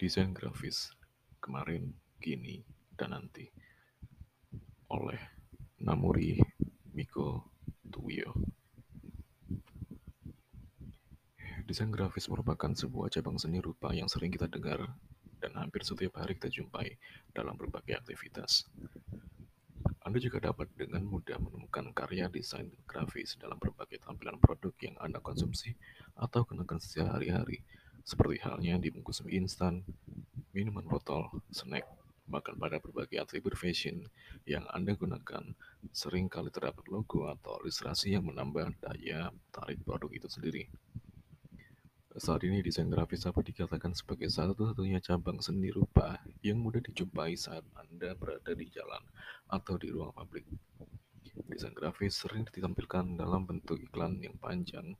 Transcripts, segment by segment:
Desain Grafis Kemarin, Kini, dan Nanti oleh Namuri Miko Tuwio Desain grafis merupakan sebuah cabang seni rupa yang sering kita dengar dan hampir setiap hari kita jumpai dalam berbagai aktivitas. Anda juga dapat dengan mudah menemukan karya desain grafis dalam berbagai tampilan produk yang Anda konsumsi atau kenakan sehari-hari, seperti halnya di bungkus mie instan, minuman botol, snack, bahkan pada berbagai atribut fashion yang Anda gunakan, sering kali terdapat logo atau ilustrasi yang menambah daya tarik produk itu sendiri. Saat ini desain grafis dapat dikatakan sebagai satu-satunya cabang seni rupa yang mudah dijumpai saat Anda berada di jalan atau di ruang publik. Desain grafis sering ditampilkan dalam bentuk iklan yang panjang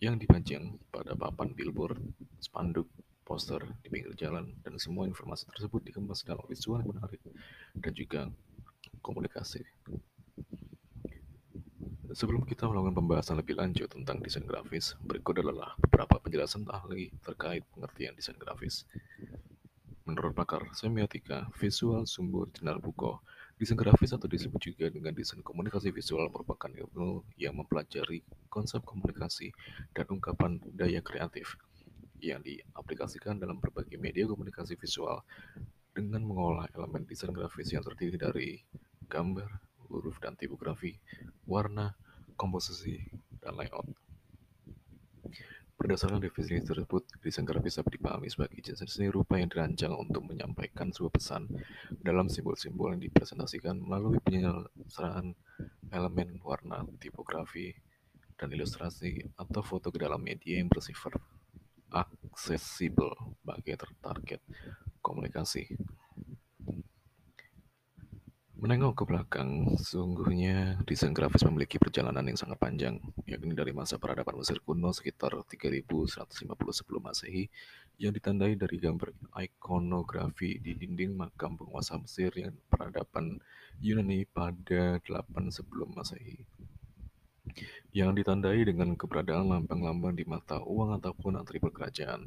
yang dipajang pada papan billboard, spanduk, poster di pinggir jalan, dan semua informasi tersebut dikemas dalam visual yang menarik dan juga komunikasi. Sebelum kita melakukan pembahasan lebih lanjut tentang desain grafis, berikut adalah beberapa penjelasan ahli terkait pengertian desain grafis. Menurut pakar semiotika visual sumber Jenar Buko, desain grafis atau disebut juga dengan desain komunikasi visual merupakan ilmu yang mempelajari konsep komunikasi dan ungkapan daya kreatif yang diaplikasikan dalam berbagai media komunikasi visual dengan mengolah elemen desain grafis yang terdiri dari gambar, huruf dan tipografi, warna, komposisi, dan layout. Berdasarkan definisi tersebut, desain grafis dapat dipahami sebagai jenis seni rupa yang dirancang untuk menyampaikan sebuah pesan dalam simbol-simbol yang dipresentasikan melalui penyelesaian elemen warna, tipografi, dan ilustrasi atau foto ke dalam media yang bersifat aksesibel bagi target komunikasi. Menengok ke belakang, sungguhnya desain grafis memiliki perjalanan yang sangat panjang, yakni dari masa peradaban Mesir kuno sekitar 3150 sebelum Masehi, yang ditandai dari gambar ikonografi di dinding makam penguasa Mesir yang peradaban Yunani pada 8 sebelum Masehi. Yang ditandai dengan keberadaan lambang-lambang di mata uang ataupun atribut kerajaan.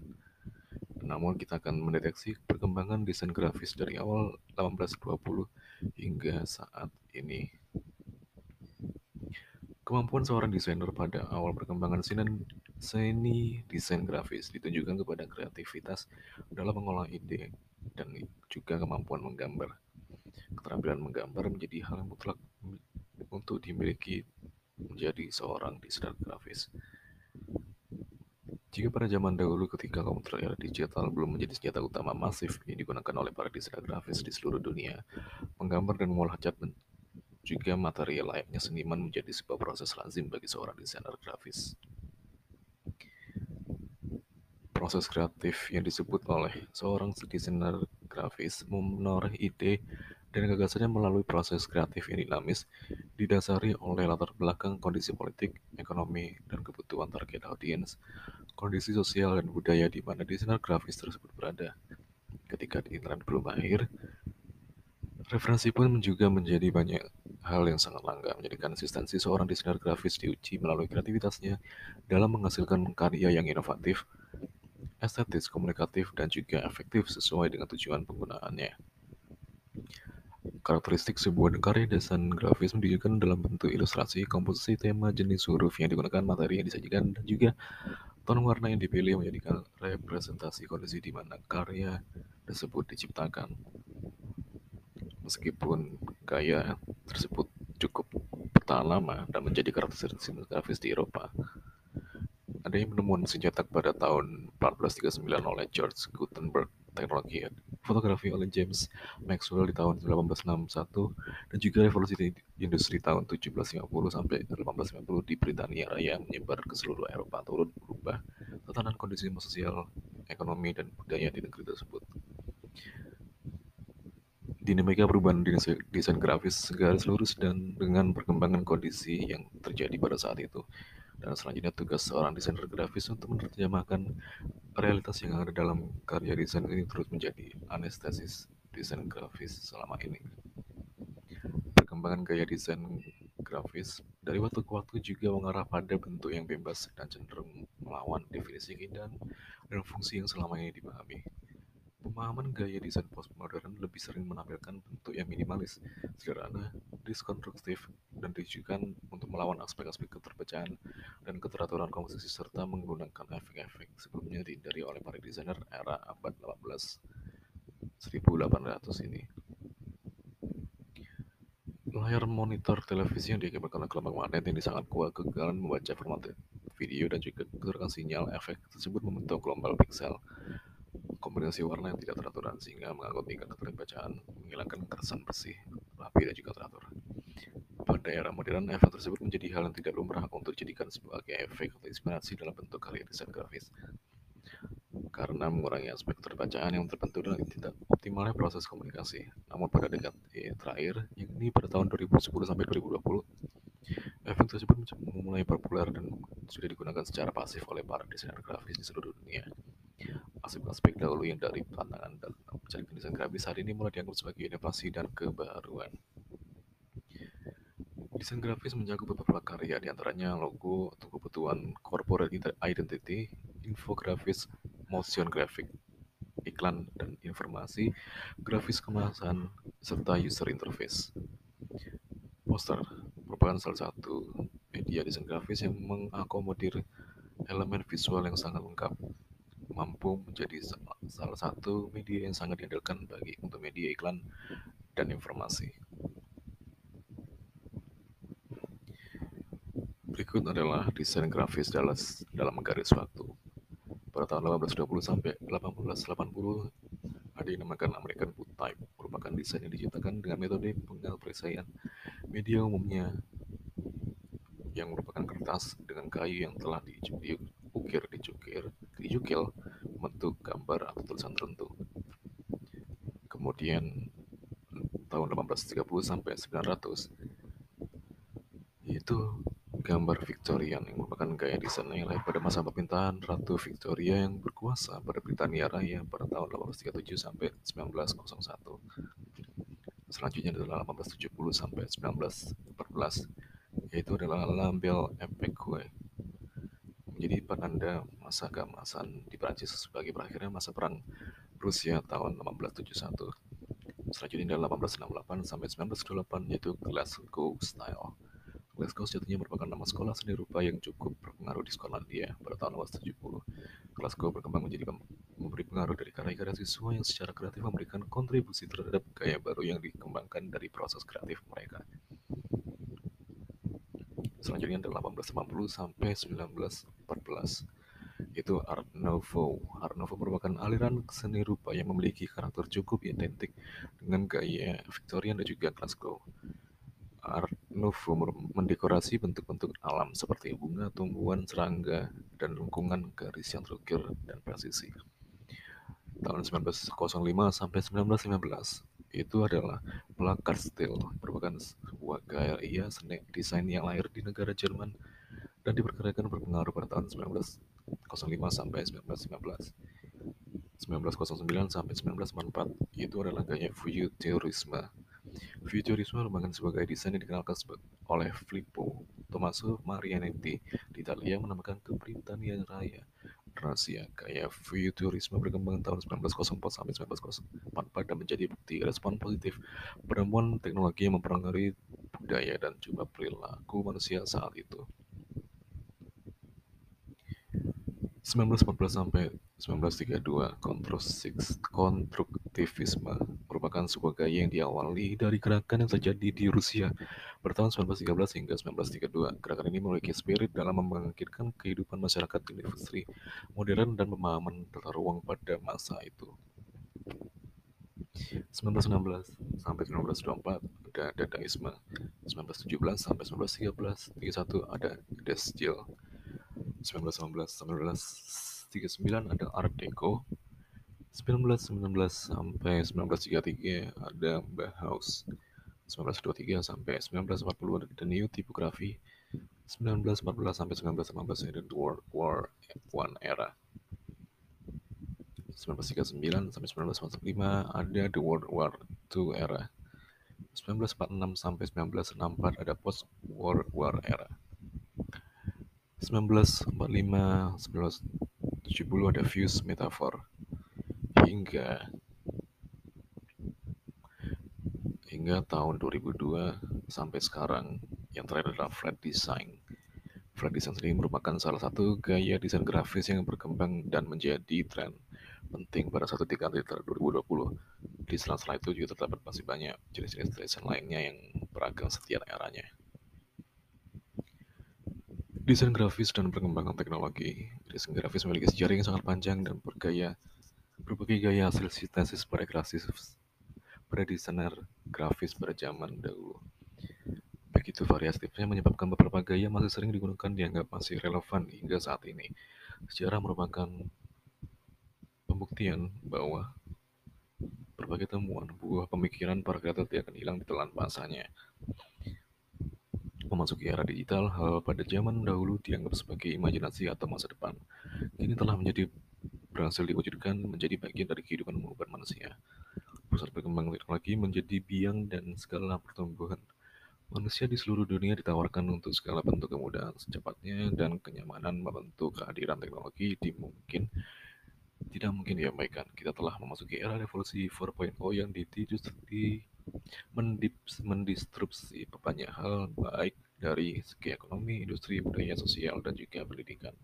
Namun kita akan mendeteksi perkembangan desain grafis dari awal 1820 hingga saat ini. Kemampuan seorang desainer pada awal perkembangan seni desain grafis ditunjukkan kepada kreativitas dalam mengolah ide dan juga kemampuan menggambar. Keterampilan menggambar menjadi hal yang mutlak untuk dimiliki menjadi seorang desainer grafis. Jika pada zaman dahulu ketika komputer era digital belum menjadi senjata utama masif yang digunakan oleh para desainer grafis di seluruh dunia, menggambar dan mengolah cat juga material layaknya seniman menjadi sebuah proses lazim bagi seorang desainer grafis. Proses kreatif yang disebut oleh seorang desainer grafis menoreh ide dan gagasannya melalui proses kreatif yang dinamis, didasari oleh latar belakang kondisi politik, ekonomi, dan kebutuhan target audiens, kondisi sosial dan budaya di mana desainer grafis tersebut berada. Ketika di internet belum lahir, referensi pun juga menjadi banyak hal yang sangat langka, menjadikan eksistensi seorang desainer grafis diuji melalui kreativitasnya dalam menghasilkan karya yang inovatif, estetis, komunikatif, dan juga efektif sesuai dengan tujuan penggunaannya. Karakteristik sebuah karya desain grafis menunjukkan dalam bentuk ilustrasi, komposisi, tema, jenis huruf yang digunakan, materi yang disajikan, dan juga Ton warna yang dipilih menjadikan representasi kondisi di mana karya tersebut diciptakan. Meskipun gaya tersebut cukup bertahan lama dan menjadi karakteristik grafis di Eropa, ada yang menemukan cetak pada tahun 1439 oleh George Gutenberg teknologi fotografi oleh James Maxwell di tahun 1861 dan juga revolusi industri tahun 1750 sampai 1850 di Britania Raya menyebar ke seluruh Eropa turut berubah tatanan kondisi sosial, ekonomi, dan budaya di negeri tersebut. Dinamika perubahan desain grafis segaris lurus dan dengan perkembangan kondisi yang terjadi pada saat itu. Dan selanjutnya tugas seorang desainer grafis untuk menerjemahkan realitas yang ada dalam karya desain ini terus menjadi anestesis desain grafis selama ini. Perkembangan gaya desain grafis dari waktu ke waktu juga mengarah pada bentuk yang bebas dan cenderung melawan definisi dan fungsi yang selama ini dipahami. Pemahaman gaya desain postmodern lebih sering menampilkan bentuk yang minimalis, sederhana, diskonstruktif, dan ditujukan untuk melawan aspek-aspek keterpecahan dan keteraturan komposisi serta menggunakan efek-efek sebelumnya dihindari oleh para desainer era abad 18 1800 ini. Layar monitor televisi yang diakibatkan oleh gelombang magnet ini sangat kuat kegagalan membaca format video dan juga kekurangan sinyal efek tersebut membentuk gelombang piksel kombinasi warna yang tidak teratur sehingga mengangkut tingkat keterbacaan, menghilangkan kesan bersih, rapi dan juga teratur. Pada era modern, efek tersebut menjadi hal yang tidak lumrah untuk dijadikan sebagai efek atau inspirasi dalam bentuk karya desain grafis karena mengurangi aspek keterbacaan yang terbentuk dengan tidak optimalnya proses komunikasi. Namun pada dekat eh, terakhir, yakni pada tahun 2010 sampai 2020, efek tersebut mulai populer dan sudah digunakan secara pasif oleh para desainer grafis di seluruh dunia. Aspek-aspek dahulu yang dari pandangan dan mencari desain grafis hari ini mulai dianggap sebagai inovasi dan kebaruan. Desain grafis mencakup beberapa karya, di antaranya logo atau kebutuhan corporate identity, infografis, motion graphic, iklan dan informasi, grafis kemasan, serta user interface. Poster merupakan salah satu media desain grafis yang mengakomodir elemen visual yang sangat lengkap, mampu menjadi salah satu media yang sangat diandalkan bagi untuk media iklan dan informasi. Berikut adalah desain grafis dalam, dalam menggaris waktu pada tahun 1820 sampai 1880 ada yang dinamakan American Book Type, merupakan desain yang diciptakan dengan metode pengalpresaian media umumnya yang merupakan kertas dengan kayu yang telah diukir, dicukir, dicukil bentuk gambar atau tulisan tertentu. Kemudian tahun 1830 sampai 900 itu gambar Victorian yang merupakan gaya desain yang lahir pada masa pemerintahan Ratu Victoria yang berkuasa pada Britania Raya pada tahun 1837 sampai 1901. Selanjutnya adalah 1870 sampai 1914, yaitu adalah Lambel Epeque. Menjadi penanda masa keemasan di Prancis sebagai berakhirnya masa perang Rusia tahun 1871. Selanjutnya adalah 1868 sampai 1928 yaitu Glasgow Style. Glasgow sejatinya merupakan nama sekolah seni rupa yang cukup berpengaruh di Skotlandia pada tahun 1870. Glasgow berkembang menjadi memberi pengaruh dari karya-karya siswa yang secara kreatif memberikan kontribusi terhadap gaya baru yang dikembangkan dari proses kreatif mereka. Selanjutnya adalah 1880 sampai 1914 itu Art Nouveau. Art Nouveau merupakan aliran seni rupa yang memiliki karakter cukup identik dengan gaya Victorian dan juga Glasgow. Art Nouveau mendekorasi bentuk-bentuk alam seperti bunga, tumbuhan, serangga, dan lengkungan garis yang terukir dan presisi. Tahun 1905 sampai 1915 itu adalah plakat stil merupakan sebuah gaya seni desain yang lahir di negara Jerman dan diperkirakan berpengaruh pada tahun 1905 sampai 1919. 1909 sampai 1944 itu adalah gaya futurisme Futurisme merupakan sebagai desain yang dikenalkan oleh Filippo Tommaso Marianetti di Italia menamakan keprintanian raya rahasia gaya futurisme berkembang tahun 1904 sampai 1944 dan menjadi bukti respon positif penemuan teknologi yang mempengaruhi budaya dan juga perilaku manusia saat itu. 1914 sampai 1932, konstruktivisme merupakan sebuah gaya yang diawali dari gerakan yang terjadi di Rusia pada tahun 1913 hingga 1932. Gerakan ini memiliki spirit dalam membangkitkan kehidupan masyarakat industri modern dan pemahaman tata ruang pada masa itu. 1916 sampai 1924 ada Dadaisme, 1917 sampai 1913 31 ada Destil, 1919 1939 ada Art Deco 1919 sampai 1933 ada Bauhaus 1923 sampai 1940 ada The New Typography 1914 sampai 1915 ada World War One era 1939 sampai 1945 ada The World War II era 1946 sampai 1964 ada Post World War era 1945 1970 ada views metafor hingga hingga tahun 2002 sampai sekarang yang terakhir adalah flat design flat design sendiri merupakan salah satu gaya desain grafis yang berkembang dan menjadi tren penting pada satu tiga liter 2020. Di sela-sela itu juga terdapat masih banyak jenis-jenis desain lainnya yang beragam setiap eranya. Desain grafis dan perkembangan teknologi. Desain grafis memiliki sejarah yang sangat panjang dan bergaya berbagai gaya hasil sintesis pada grafis pada desainer grafis pada zaman dahulu. Begitu variatifnya menyebabkan beberapa gaya masih sering digunakan dianggap masih relevan hingga saat ini. Sejarah merupakan pembuktian bahwa berbagai temuan buah pemikiran para kreator tidak akan hilang di telan masanya. Memasuki era digital, hal pada zaman dahulu dianggap sebagai imajinasi atau masa depan. Kini telah menjadi berhasil diwujudkan menjadi bagian dari kehidupan umum manusia pusat perkembangan teknologi menjadi biang dan segala pertumbuhan. Manusia di seluruh dunia ditawarkan untuk segala bentuk kemudahan secepatnya dan kenyamanan membentuk kehadiran teknologi di mungkin tidak mungkin diabaikan. Kita telah memasuki era revolusi 4.0 yang di mendistrupsi banyak hal baik dari segi ekonomi, industri, budaya, sosial, dan juga pendidikan.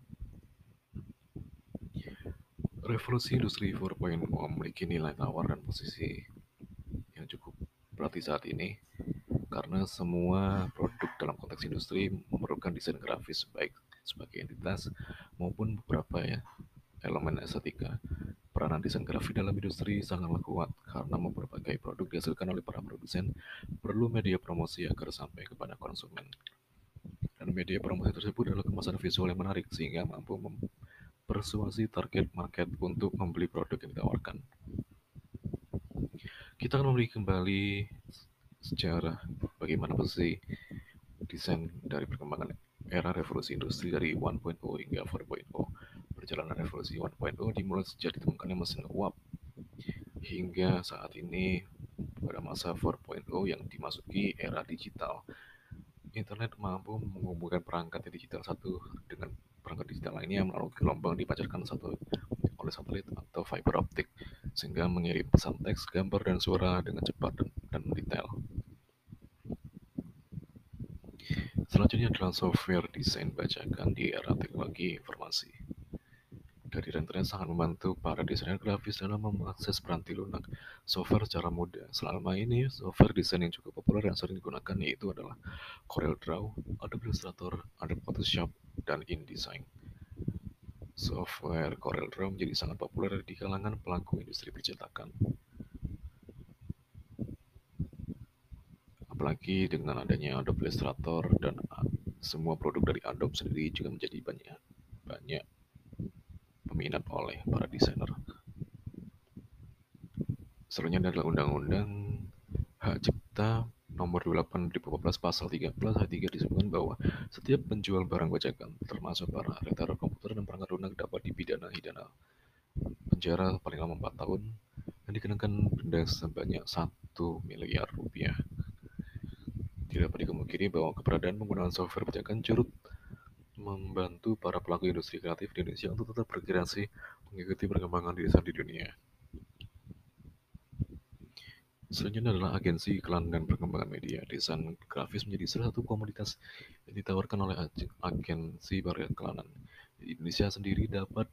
Revolusi Industri 4.0 memiliki nilai tawar dan posisi yang cukup berarti saat ini karena semua produk dalam konteks industri memerlukan desain grafis baik sebagai entitas maupun beberapa ya elemen estetika. Peranan desain grafis dalam industri sangatlah kuat karena berbagai produk dihasilkan oleh para produsen perlu media promosi agar sampai kepada konsumen. Dan media promosi tersebut adalah kemasan visual yang menarik sehingga mampu persuasi target market untuk membeli produk yang ditawarkan. Kita akan membeli kembali sejarah bagaimana posisi desain dari perkembangan era revolusi industri dari 1.0 hingga 4.0. Perjalanan revolusi 1.0 dimulai sejak ditemukannya mesin uap hingga saat ini pada masa 4.0 yang dimasuki era digital. Internet mampu menghubungkan perangkat digital satu dengan perangkat digital lainnya melalui gelombang dipancarkan satu oleh satelit atau fiber optik sehingga mengirim pesan teks, gambar, dan suara dengan cepat dan, dan detail. Selanjutnya adalah software desain bajakan di era teknologi informasi. Dari internet sangat membantu para desainer grafis dalam mengakses peranti lunak software secara mudah. Selama ini, software desain yang cukup populer yang sering digunakan yaitu adalah CorelDRAW, Adobe Illustrator, Adobe Photoshop, dan InDesign. Software CorelDRAW menjadi sangat populer di kalangan pelaku industri percetakan. Apalagi dengan adanya Adobe Illustrator dan semua produk dari Adobe sendiri juga menjadi banyak banyak peminat oleh para desainer. Selanjutnya adalah Undang-Undang Hak Cipta Nomor 28 2014 Pasal 13 ayat 3 disebutkan bahwa setiap penjual barang bajakan, termasuk para retailer komputer dan perangkat lunak dapat dipidana hidana penjara paling lama 4 tahun dan dikenakan denda sebanyak 1 miliar rupiah. Tidak dapat dikemungkini bahwa keberadaan penggunaan software bajakan curut membantu para pelaku industri kreatif di Indonesia untuk tetap berkreasi mengikuti perkembangan desain di dunia. Selanjutnya adalah agensi iklan dan perkembangan media. Desain grafis menjadi salah satu komoditas yang ditawarkan oleh agensi periklanan. Di Indonesia sendiri dapat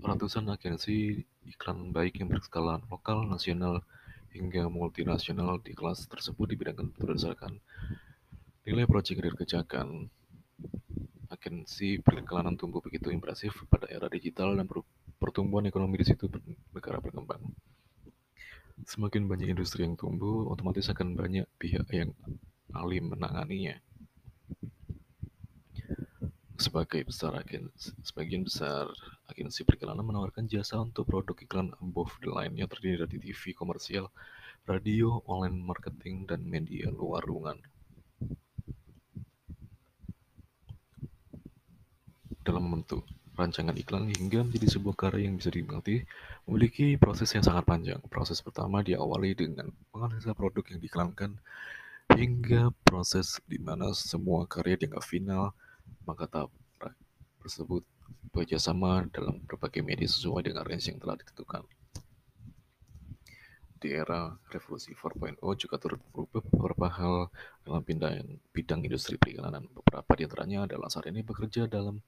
ratusan agensi iklan baik yang berskala lokal, nasional, hingga multinasional di kelas tersebut dibidangkan berdasarkan nilai proyek yang dikerjakan. Agensi periklanan tumbuh begitu impresif pada era digital dan pertumbuhan ekonomi di situ negara berkembang. Semakin banyak industri yang tumbuh, otomatis akan banyak pihak yang alim menanganinya. Sebagai besar agen, sebagian besar agensi periklanan menawarkan jasa untuk produk iklan above the line yang terdiri dari TV komersial, radio, online marketing, dan media luar ruangan. Dalam membentuk rancangan iklan hingga menjadi sebuah karya yang bisa dinikmati memiliki proses yang sangat panjang. Proses pertama diawali dengan menganalisa produk yang diiklankan hingga proses di mana semua karya dianggap final, maka tahap tersebut bekerjasama dalam berbagai media sesuai dengan range yang telah ditentukan. Di era revolusi 4.0 juga turut berubah beberapa hal dalam bidang, bidang industri periklanan. Beberapa di antaranya adalah saat ini bekerja dalam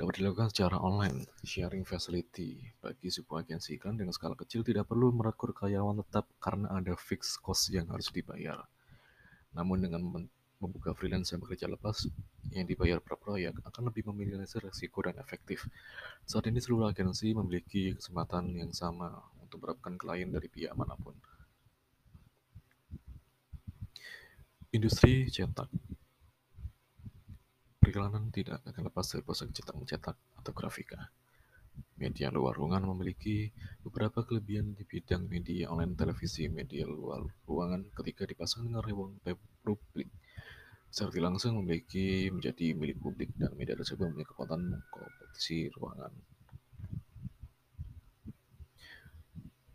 dapat dilakukan secara online. Sharing facility bagi sebuah agensi iklan dengan skala kecil tidak perlu merekrut karyawan tetap karena ada fixed cost yang harus dibayar. Namun dengan membuka freelance yang bekerja lepas yang dibayar per proyek akan lebih meminimalisir risiko dan efektif. Saat ini seluruh agensi memiliki kesempatan yang sama untuk mendapatkan klien dari pihak mana pun. Industri cetak Periklanan tidak akan lepas dari proses cetak mencetak atau grafika. Media luar ruangan memiliki beberapa kelebihan di bidang media online televisi media luar ruangan ketika dipasang dengan ruang publik secara langsung memiliki menjadi milik publik dan media tersebut memiliki kekuatan kompetisi ruangan.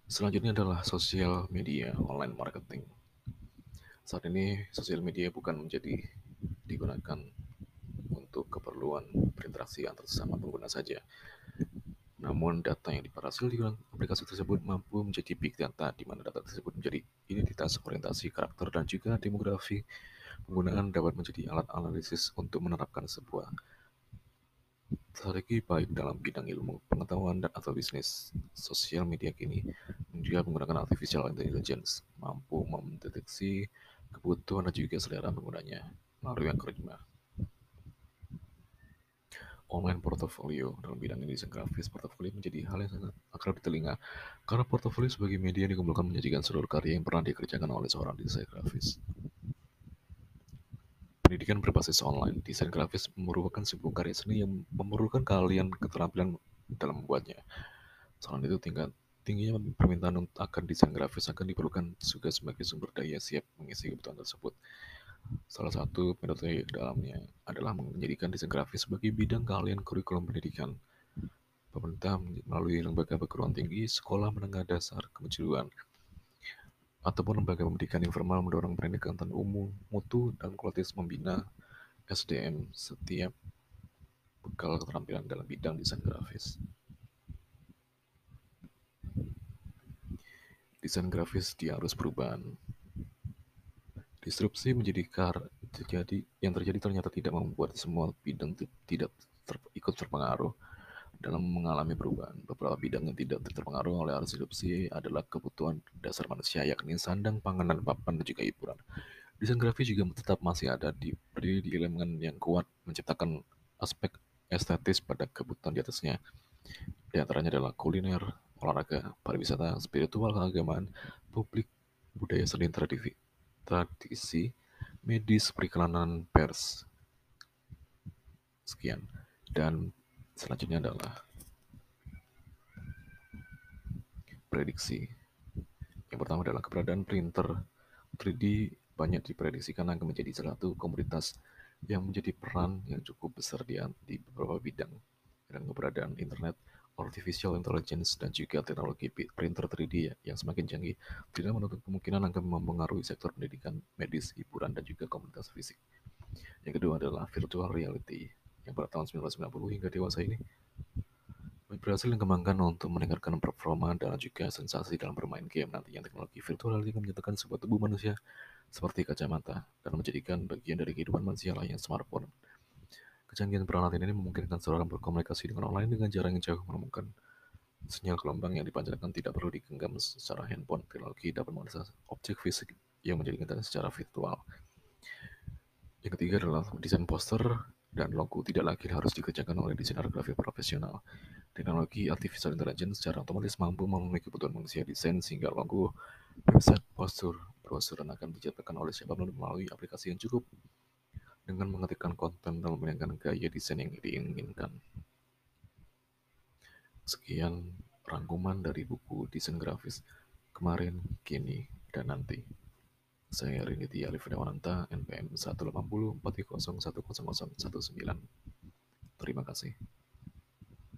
Selanjutnya adalah sosial media online marketing. Saat ini sosial media bukan menjadi digunakan untuk keperluan berinteraksi antar sesama pengguna saja. Namun data yang diperhasil di aplikasi tersebut mampu menjadi big data di mana data tersebut menjadi identitas, orientasi, karakter, dan juga demografi Penggunaan dapat menjadi alat analisis untuk menerapkan sebuah strategi baik dalam bidang ilmu, pengetahuan, dan atau bisnis. Sosial media kini juga menggunakan artificial intelligence, mampu mendeteksi kebutuhan dan juga selera penggunanya melalui algoritma. Online portfolio dalam bidang desain grafis, portfolio menjadi hal yang sangat akrab di telinga karena portfolio sebagai media dikumpulkan menyajikan seluruh karya yang pernah dikerjakan oleh seorang desain grafis. Pendidikan berbasis online, desain grafis merupakan sebuah karya seni yang memerlukan kalian keterampilan dalam membuatnya. Selain itu, tingkat tingginya permintaan akan desain grafis akan diperlukan juga sebagai sumber daya siap mengisi kebutuhan tersebut. Salah satu metode dalamnya adalah menjadikan desain grafis sebagai bidang keahlian kurikulum pendidikan. Pemerintah melalui lembaga perguruan tinggi, sekolah menengah dasar, kejuruan, ataupun lembaga pendidikan informal mendorong pendidikan umum, mutu, dan kualitas membina SDM setiap bekal keterampilan dalam bidang desain grafis. Desain grafis di arus perubahan. Disrupsi menjadi kar terjadi yang terjadi ternyata tidak membuat semua bidang tidak ter, ikut terpengaruh dalam mengalami perubahan. Beberapa bidang yang tidak terpengaruh oleh arus disrupsi adalah kebutuhan dasar manusia, yakni sandang, panganan, papan, dan juga hiburan. Desain grafis juga tetap masih ada di berdiri di elemen yang kuat, menciptakan aspek estetis pada kebutuhan di atasnya. Di antaranya adalah kuliner, olahraga, pariwisata, spiritual, keagamaan, publik, budaya seni, tradisi, tradisi medis, periklanan, pers. Sekian. Dan Selanjutnya adalah prediksi. Yang pertama adalah keberadaan printer 3D banyak diprediksikan akan menjadi salah satu komoditas yang menjadi peran yang cukup besar di, di beberapa bidang dan keberadaan internet, artificial intelligence, dan juga teknologi printer 3D yang semakin canggih tidak menutup kemungkinan akan mempengaruhi sektor pendidikan, medis, hiburan, dan juga komunitas fisik. Yang kedua adalah virtual reality yang pada tahun 1990 hingga dewasa ini berhasil dikembangkan untuk meningkatkan performa dan juga sensasi dalam bermain game. Nantinya teknologi virtual reality menyatakan sebuah tubuh manusia seperti kacamata dan menjadikan bagian dari kehidupan manusia lainnya smartphone. Kecanggihan peralatan ini memungkinkan seorang berkomunikasi dengan online dengan jarak yang jauh menemukan sinyal gelombang yang dipancarkan tidak perlu digenggam secara handphone. Teknologi dapat mengakses objek fisik yang menjadikan secara virtual. Yang ketiga adalah desain poster dan logo tidak lagi harus dikerjakan oleh desainer grafik profesional. Teknologi artificial intelligence secara otomatis mampu memenuhi kebutuhan manusia desain sehingga logo, website, postur, brosur akan dicetakkan oleh siapa pun melalui aplikasi yang cukup dengan mengetikkan konten dan memiliki gaya desain yang diinginkan. Sekian rangkuman dari buku desain grafis kemarin, kini, dan nanti. Saya Rinity Alif Dewananta, NPM 180 Terima kasih.